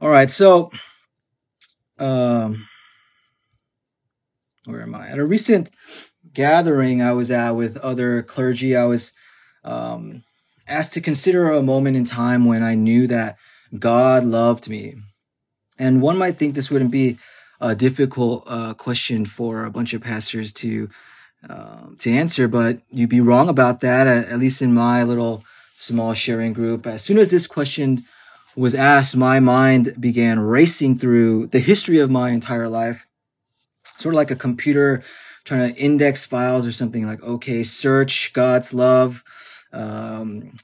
All right, so um, where am I? At a recent gathering I was at with other clergy, I was um, asked to consider a moment in time when I knew that God loved me. And one might think this wouldn't be a difficult uh, question for a bunch of pastors to um, to answer, but you'd be wrong about that. At, at least in my little small sharing group, as soon as this question was asked, my mind began racing through the history of my entire life, sort of like a computer trying to index files or something. Like, okay, search God's love. Um,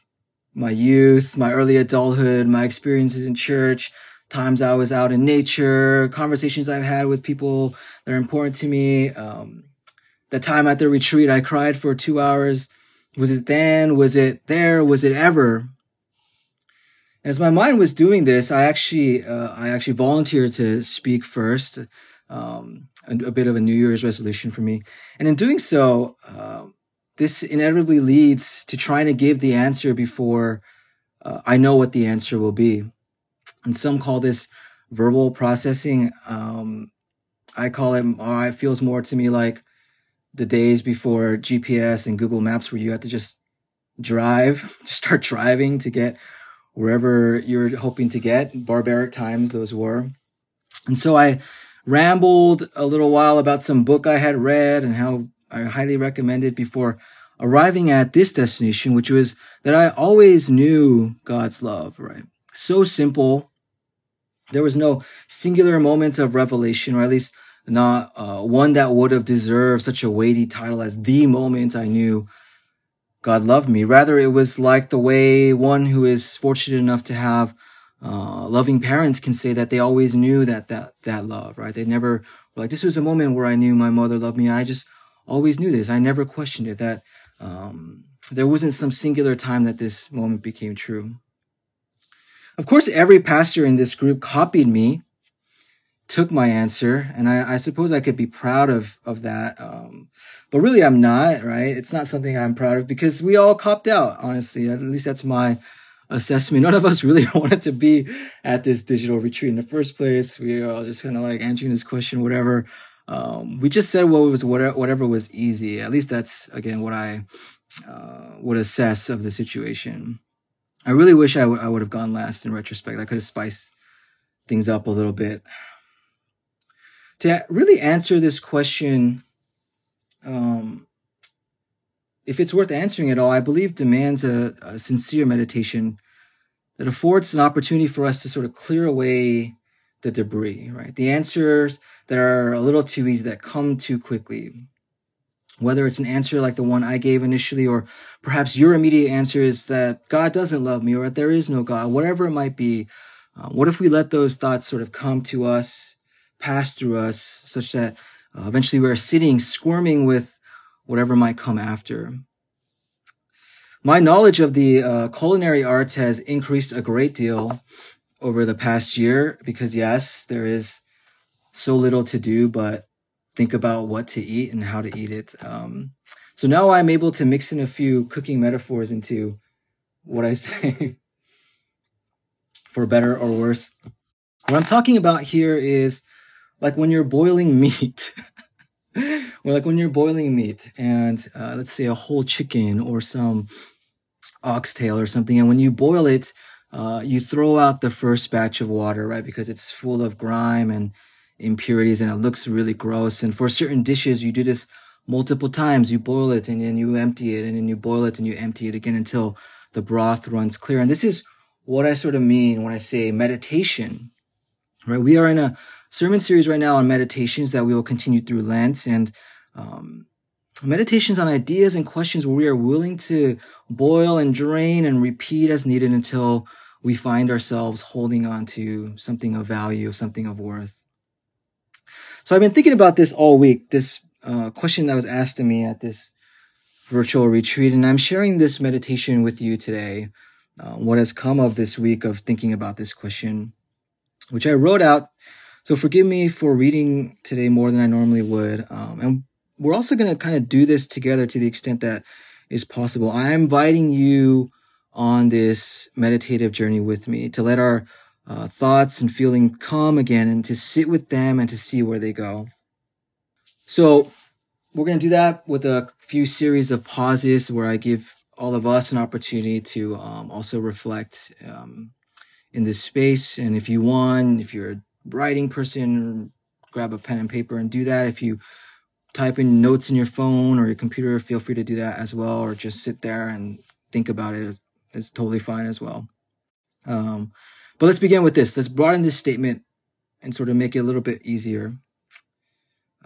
my youth, my early adulthood, my experiences in church, times I was out in nature, conversations I've had with people that are important to me. Um, the time at the retreat, I cried for two hours. Was it then? Was it there? Was it ever? As my mind was doing this, I actually, uh, I actually volunteered to speak first. Um, a, a, bit of a New Year's resolution for me, and in doing so, uh, this inevitably leads to trying to give the answer before uh, I know what the answer will be. And some call this verbal processing. Um, I call it, uh, it feels more to me like the days before GPS and Google Maps where you had to just drive, start driving to get wherever you're hoping to get. Barbaric times those were. And so I rambled a little while about some book I had read and how I highly recommend it before arriving at this destination, which was that I always knew God's love, right? So simple. There was no singular moment of revelation, or at least not uh, one that would have deserved such a weighty title as the moment I knew God loved me. Rather, it was like the way one who is fortunate enough to have uh, loving parents can say that they always knew that that that love, right? They never like this was a moment where I knew my mother loved me. I just always knew this. I never questioned it. That um, there wasn't some singular time that this moment became true. Of course, every pastor in this group copied me, took my answer, and I, I suppose I could be proud of of that. Um, but really, I'm not. Right? It's not something I'm proud of because we all copped out. Honestly, at least that's my assessment. None of us really wanted to be at this digital retreat in the first place. We were all just kind of like answering this question, whatever. Um, we just said what was whatever, whatever was easy. At least that's again what I uh, would assess of the situation. I really wish I, w- I would have gone last in retrospect. I could have spiced things up a little bit. To really answer this question, um, if it's worth answering at all, I believe demands a, a sincere meditation that affords an opportunity for us to sort of clear away the debris, right? The answers that are a little too easy, that come too quickly. Whether it's an answer like the one I gave initially, or perhaps your immediate answer is that God doesn't love me, or that there is no God, whatever it might be. Uh, what if we let those thoughts sort of come to us, pass through us, such that uh, eventually we're sitting, squirming with whatever might come after? My knowledge of the uh, culinary arts has increased a great deal over the past year because, yes, there is so little to do, but think about what to eat and how to eat it. Um, so now I'm able to mix in a few cooking metaphors into what I say for better or worse. What I'm talking about here is like when you're boiling meat. or like when you're boiling meat and uh, let's say a whole chicken or some oxtail or something. And when you boil it, uh, you throw out the first batch of water, right? Because it's full of grime and impurities and it looks really gross. And for certain dishes, you do this multiple times. You boil it and then you empty it and then you boil it and you empty it again until the broth runs clear. And this is what I sort of mean when I say meditation, right? We are in a sermon series right now on meditations that we will continue through Lent. And, um, Meditations on ideas and questions where we are willing to boil and drain and repeat as needed until we find ourselves holding on to something of value, something of worth. So I've been thinking about this all week, this uh, question that was asked to me at this virtual retreat, and I'm sharing this meditation with you today. Uh, what has come of this week of thinking about this question, which I wrote out. So forgive me for reading today more than I normally would. Um, and we're also going to kind of do this together to the extent that is possible. I'm inviting you on this meditative journey with me to let our uh, thoughts and feeling come again and to sit with them and to see where they go. So we're going to do that with a few series of pauses where I give all of us an opportunity to um, also reflect um, in this space. And if you want, if you're writing person, grab a pen and paper and do that. If you type in notes in your phone or your computer, feel free to do that as well, or just sit there and think about it. It's, it's totally fine as well. Um, but let's begin with this. Let's broaden this statement and sort of make it a little bit easier.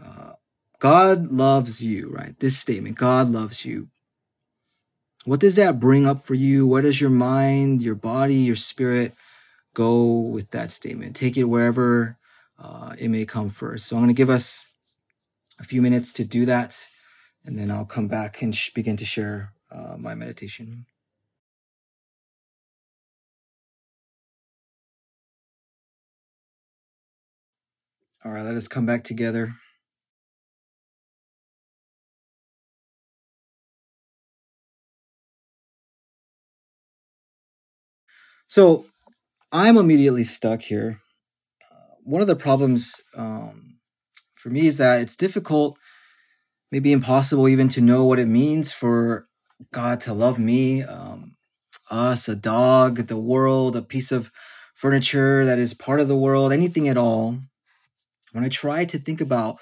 Uh, God loves you, right? This statement, God loves you. What does that bring up for you? What does your mind, your body, your spirit go with that statement? Take it wherever uh, it may come first. So I'm going to give us a few minutes to do that, and then I'll come back and sh- begin to share uh, my meditation. All right, let us come back together. So I'm immediately stuck here. Uh, one of the problems um, for me is that it's difficult, maybe impossible even to know what it means for God to love me, um, us, a dog, the world, a piece of furniture that is part of the world, anything at all. When I try to think about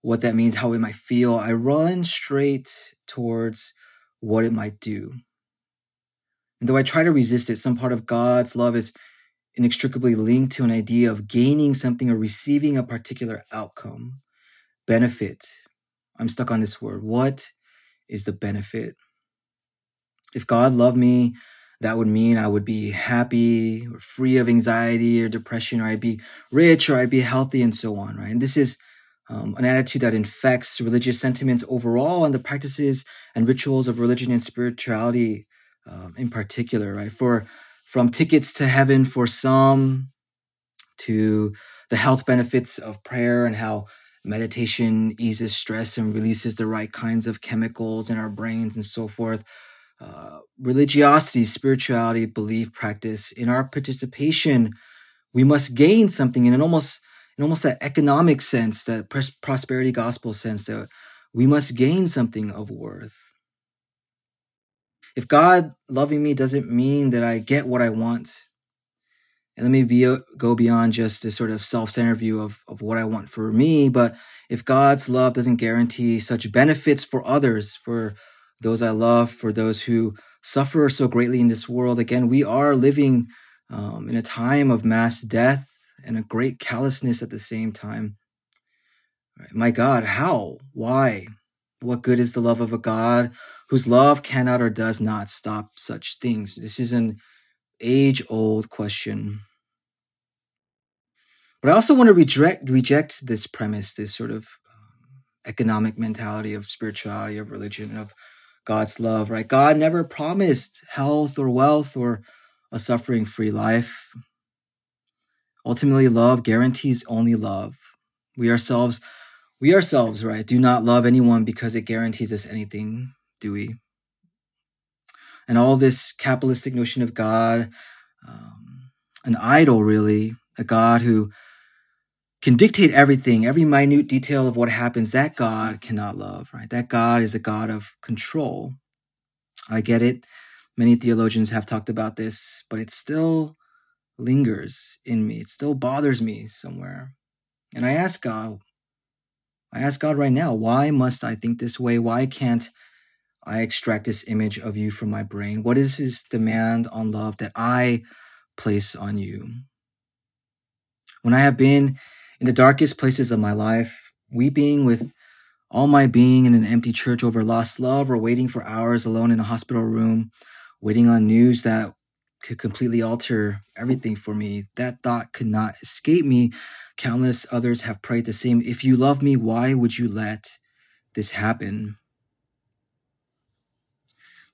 what that means, how it might feel, I run straight towards what it might do. And though I try to resist it, some part of God's love is inextricably linked to an idea of gaining something or receiving a particular outcome. Benefit. I'm stuck on this word. What is the benefit? If God loved me, that would mean I would be happy or free of anxiety or depression, or I'd be rich or I'd be healthy and so on, right? And this is um, an attitude that infects religious sentiments overall and the practices and rituals of religion and spirituality um, in particular, right? For from tickets to heaven for some to the health benefits of prayer and how meditation eases stress and releases the right kinds of chemicals in our brains and so forth. Uh, religiosity, spirituality, belief, practice. In our participation, we must gain something in an almost in almost that economic sense, that prosperity gospel sense that we must gain something of worth. If God loving me doesn't mean that I get what I want, and let me be, go beyond just this sort of self-centered view of, of what I want for me, but if God's love doesn't guarantee such benefits for others, for those I love, for those who suffer so greatly in this world, again, we are living um, in a time of mass death and a great callousness at the same time. Right. My God, how? Why? What good is the love of a God whose love cannot or does not stop such things? This is an age old question. But I also want to reject, reject this premise, this sort of um, economic mentality of spirituality, of religion, of God's love, right? God never promised health or wealth or a suffering free life. Ultimately, love guarantees only love. We ourselves we ourselves, right, do not love anyone because it guarantees us anything, do we? And all this capitalistic notion of God, um, an idol, really, a God who can dictate everything, every minute detail of what happens, that God cannot love, right? That God is a God of control. I get it. Many theologians have talked about this, but it still lingers in me. It still bothers me somewhere. And I ask God, I ask God right now, why must I think this way? Why can't I extract this image of you from my brain? What is this demand on love that I place on you? When I have been in the darkest places of my life, weeping with all my being in an empty church over lost love or waiting for hours alone in a hospital room, waiting on news that could completely alter everything for me. That thought could not escape me Countless others have prayed the same. If you love me, why would you let this happen?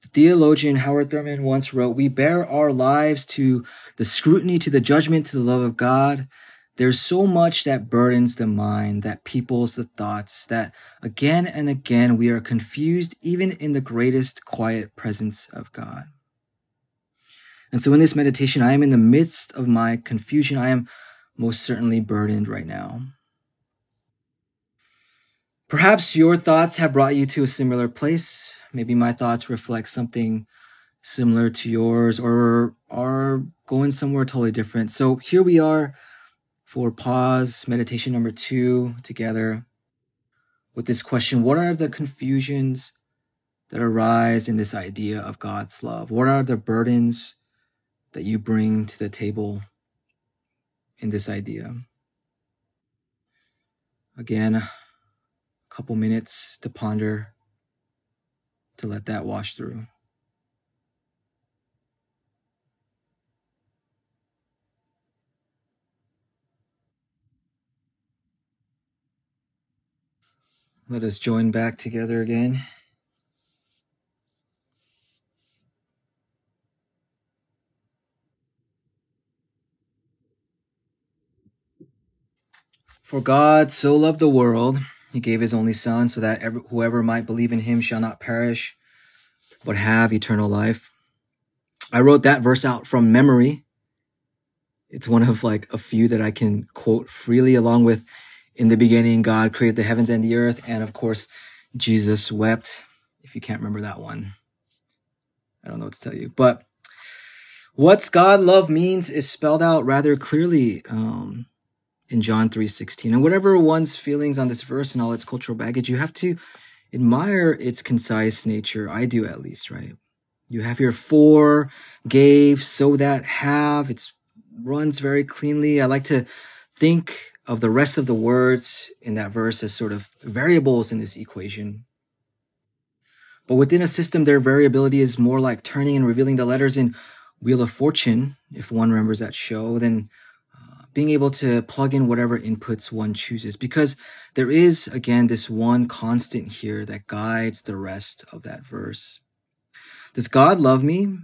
The theologian Howard Thurman once wrote, We bear our lives to the scrutiny, to the judgment, to the love of God. There's so much that burdens the mind, that peoples the thoughts, that again and again we are confused even in the greatest quiet presence of God. And so in this meditation, I am in the midst of my confusion. I am most certainly burdened right now. Perhaps your thoughts have brought you to a similar place. Maybe my thoughts reflect something similar to yours or are going somewhere totally different. So here we are for pause meditation number two together with this question What are the confusions that arise in this idea of God's love? What are the burdens that you bring to the table in this idea? Again, a couple minutes to ponder, to let that wash through. Let us join back together again. For God so loved the world he gave his only son so that every, whoever might believe in him shall not perish, but have eternal life. I wrote that verse out from memory. It's one of like a few that I can quote freely along with in the beginning, God created the heavens and the earth. And of course, Jesus wept. If you can't remember that one, I don't know what to tell you, but what's God love means is spelled out rather clearly. Um, in John 3:16. And whatever one's feelings on this verse and all its cultural baggage, you have to admire its concise nature. I do at least, right? You have your for, gave, so that, have. It runs very cleanly. I like to think of the rest of the words in that verse as sort of variables in this equation. But within a system, their variability is more like turning and revealing the letters in Wheel of Fortune, if one remembers that show, than being able to plug in whatever inputs one chooses because there is again this one constant here that guides the rest of that verse. Does God love me?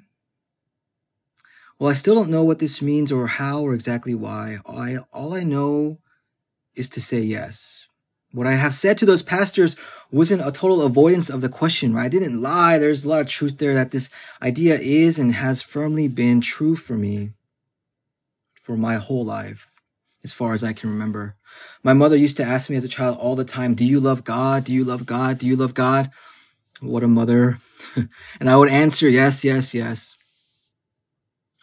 Well, I still don't know what this means or how or exactly why. I, all I know is to say yes. What I have said to those pastors wasn't a total avoidance of the question, right? I didn't lie. There's a lot of truth there that this idea is and has firmly been true for me for my whole life, as far as I can remember. My mother used to ask me as a child all the time, Do you love God? Do you love God? Do you love God? What a mother. and I would answer, Yes, yes, yes.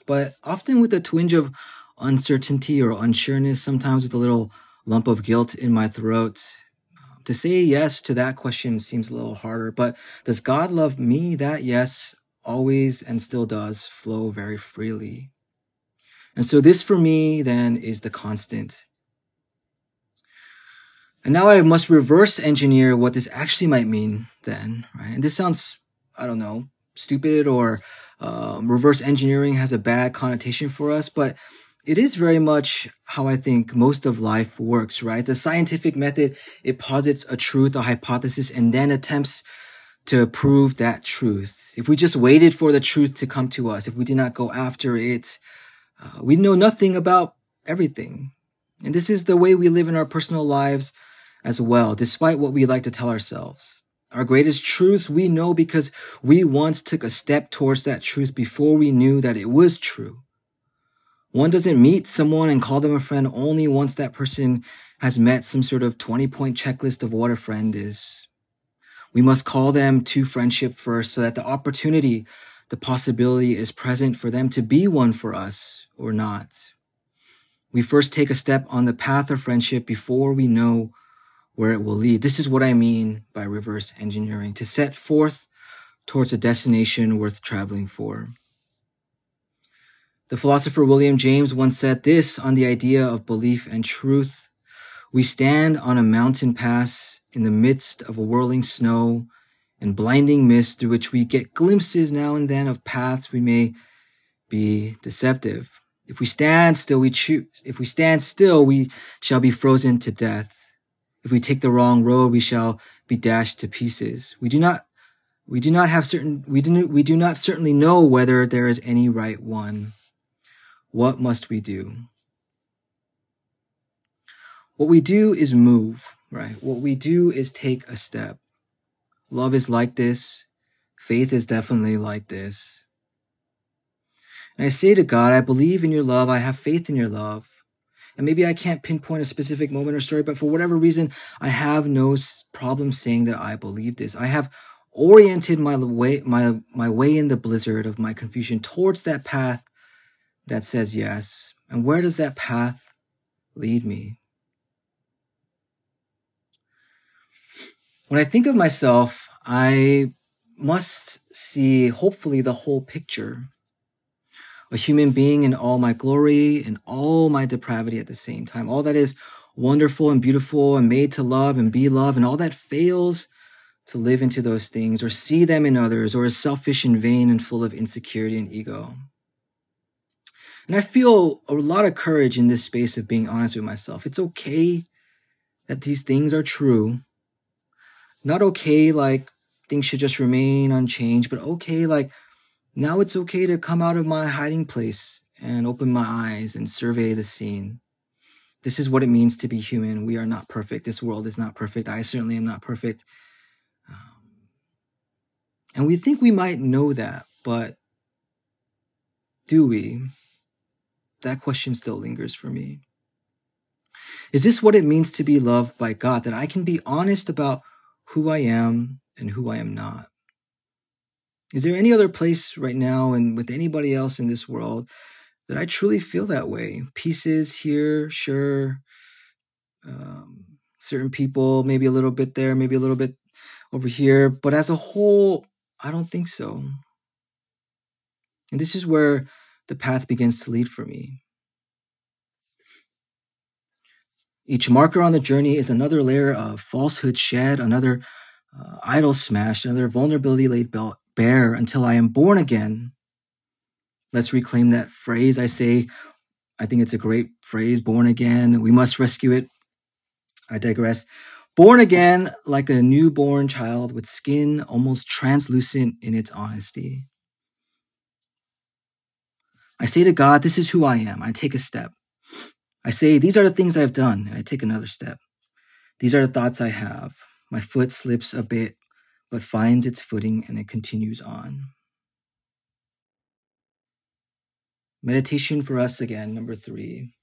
But often with a twinge of uncertainty or unsureness, sometimes with a little lump of guilt in my throat. Um, to say yes to that question seems a little harder, but does God love me? That yes always and still does flow very freely. And so this for me then is the constant. And now I must reverse engineer what this actually might mean then, right? And this sounds, I don't know, stupid or um, reverse engineering has a bad connotation for us, but it is very much how I think most of life works, right? The scientific method, it posits a truth, a hypothesis, and then attempts to prove that truth. If we just waited for the truth to come to us, if we did not go after it, uh, we know nothing about everything. And this is the way we live in our personal lives as well, despite what we like to tell ourselves. Our greatest truths we know because we once took a step towards that truth before we knew that it was true. One doesn't meet someone and call them a friend only once that person has met some sort of 20 point checklist of what a friend is. We must call them to friendship first so that the opportunity the possibility is present for them to be one for us or not. We first take a step on the path of friendship before we know where it will lead. This is what I mean by reverse engineering to set forth towards a destination worth traveling for. The philosopher William James once said this on the idea of belief and truth. We stand on a mountain pass in the midst of a whirling snow and blinding mist through which we get glimpses now and then of paths we may be deceptive. If we stand still, we choose. If we stand still, we shall be frozen to death. If we take the wrong road, we shall be dashed to pieces. We do not, we do not have certain, we do, we do not certainly know whether there is any right one. What must we do? What we do is move, right? What we do is take a step. Love is like this. Faith is definitely like this. And I say to God, I believe in your love. I have faith in your love. And maybe I can't pinpoint a specific moment or story, but for whatever reason, I have no problem saying that I believe this. I have oriented my way, my, my way in the blizzard of my confusion towards that path that says yes. And where does that path lead me? When I think of myself, I must see, hopefully, the whole picture a human being in all my glory and all my depravity at the same time. All that is wonderful and beautiful and made to love and be loved, and all that fails to live into those things or see them in others or is selfish and vain and full of insecurity and ego. And I feel a lot of courage in this space of being honest with myself. It's okay that these things are true. Not okay like things should just remain unchanged, but okay like now it's okay to come out of my hiding place and open my eyes and survey the scene. This is what it means to be human. We are not perfect. This world is not perfect. I certainly am not perfect. Um, and we think we might know that, but do we? That question still lingers for me. Is this what it means to be loved by God? That I can be honest about who I am and who I am not? Is there any other place right now and with anybody else in this world that I truly feel that way? Pieces here, sure. Um, certain people, maybe a little bit there, maybe a little bit over here. But as a whole, I don't think so. And this is where the path begins to lead for me. Each marker on the journey is another layer of falsehood shed, another uh, idol smashed, another vulnerability laid bare until I am born again. Let's reclaim that phrase. I say, I think it's a great phrase, born again. We must rescue it. I digress. Born again like a newborn child with skin almost translucent in its honesty. I say to God, This is who I am. I take a step. I say, These are the things I've done. And I take another step. These are the thoughts I have. My foot slips a bit but finds its footing and it continues on. Meditation for us again, number three.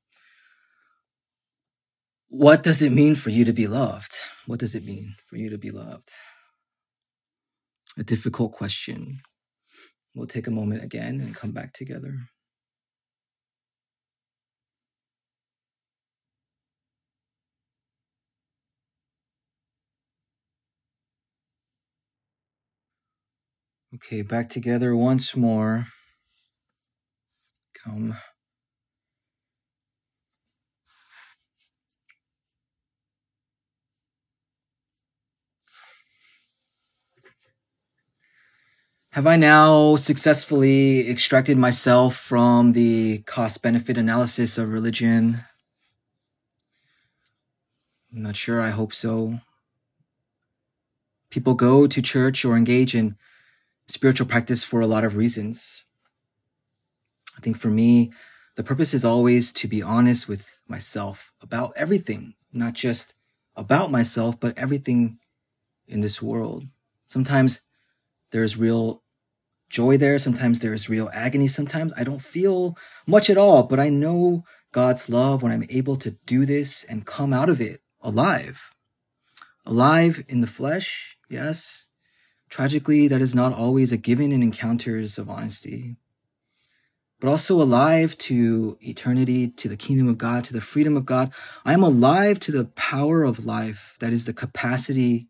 What does it mean for you to be loved? What does it mean for you to be loved? A difficult question. We'll take a moment again and come back together. Okay, back together once more. Come. Have I now successfully extracted myself from the cost benefit analysis of religion? I'm not sure. I hope so. People go to church or engage in spiritual practice for a lot of reasons. I think for me, the purpose is always to be honest with myself about everything, not just about myself, but everything in this world. Sometimes there's real joy there. Sometimes there is real agony. Sometimes I don't feel much at all, but I know God's love when I'm able to do this and come out of it alive. Alive in the flesh, yes, Tragically, that is not always a given in encounters of honesty, but also alive to eternity, to the kingdom of God, to the freedom of God. I am alive to the power of life, that is the capacity,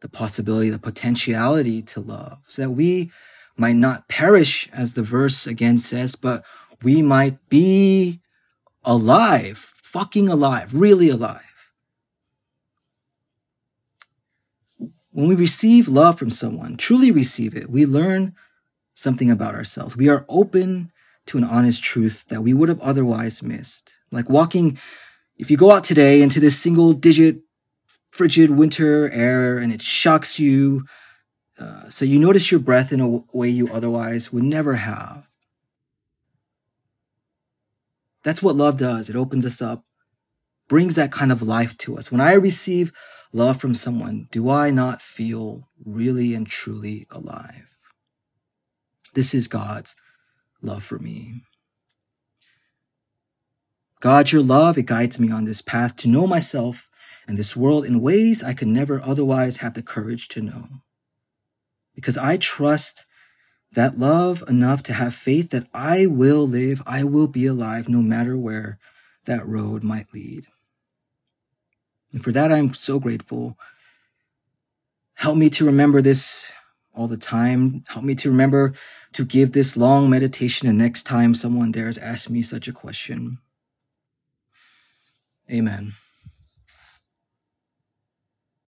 the possibility, the potentiality to love, so that we might not perish, as the verse again says, but we might be alive, fucking alive, really alive. When we receive love from someone, truly receive it, we learn something about ourselves. We are open to an honest truth that we would have otherwise missed. Like walking, if you go out today into this single digit frigid winter air and it shocks you, uh, so you notice your breath in a way you otherwise would never have. That's what love does. It opens us up, brings that kind of life to us. When I receive love from someone, do I not feel really and truly alive? This is God's love for me. God, your love, it guides me on this path to know myself and this world in ways I could never otherwise have the courage to know. Because I trust that love enough to have faith that I will live, I will be alive no matter where that road might lead. And for that, I'm so grateful. Help me to remember this all the time. Help me to remember to give this long meditation the next time someone dares ask me such a question. Amen.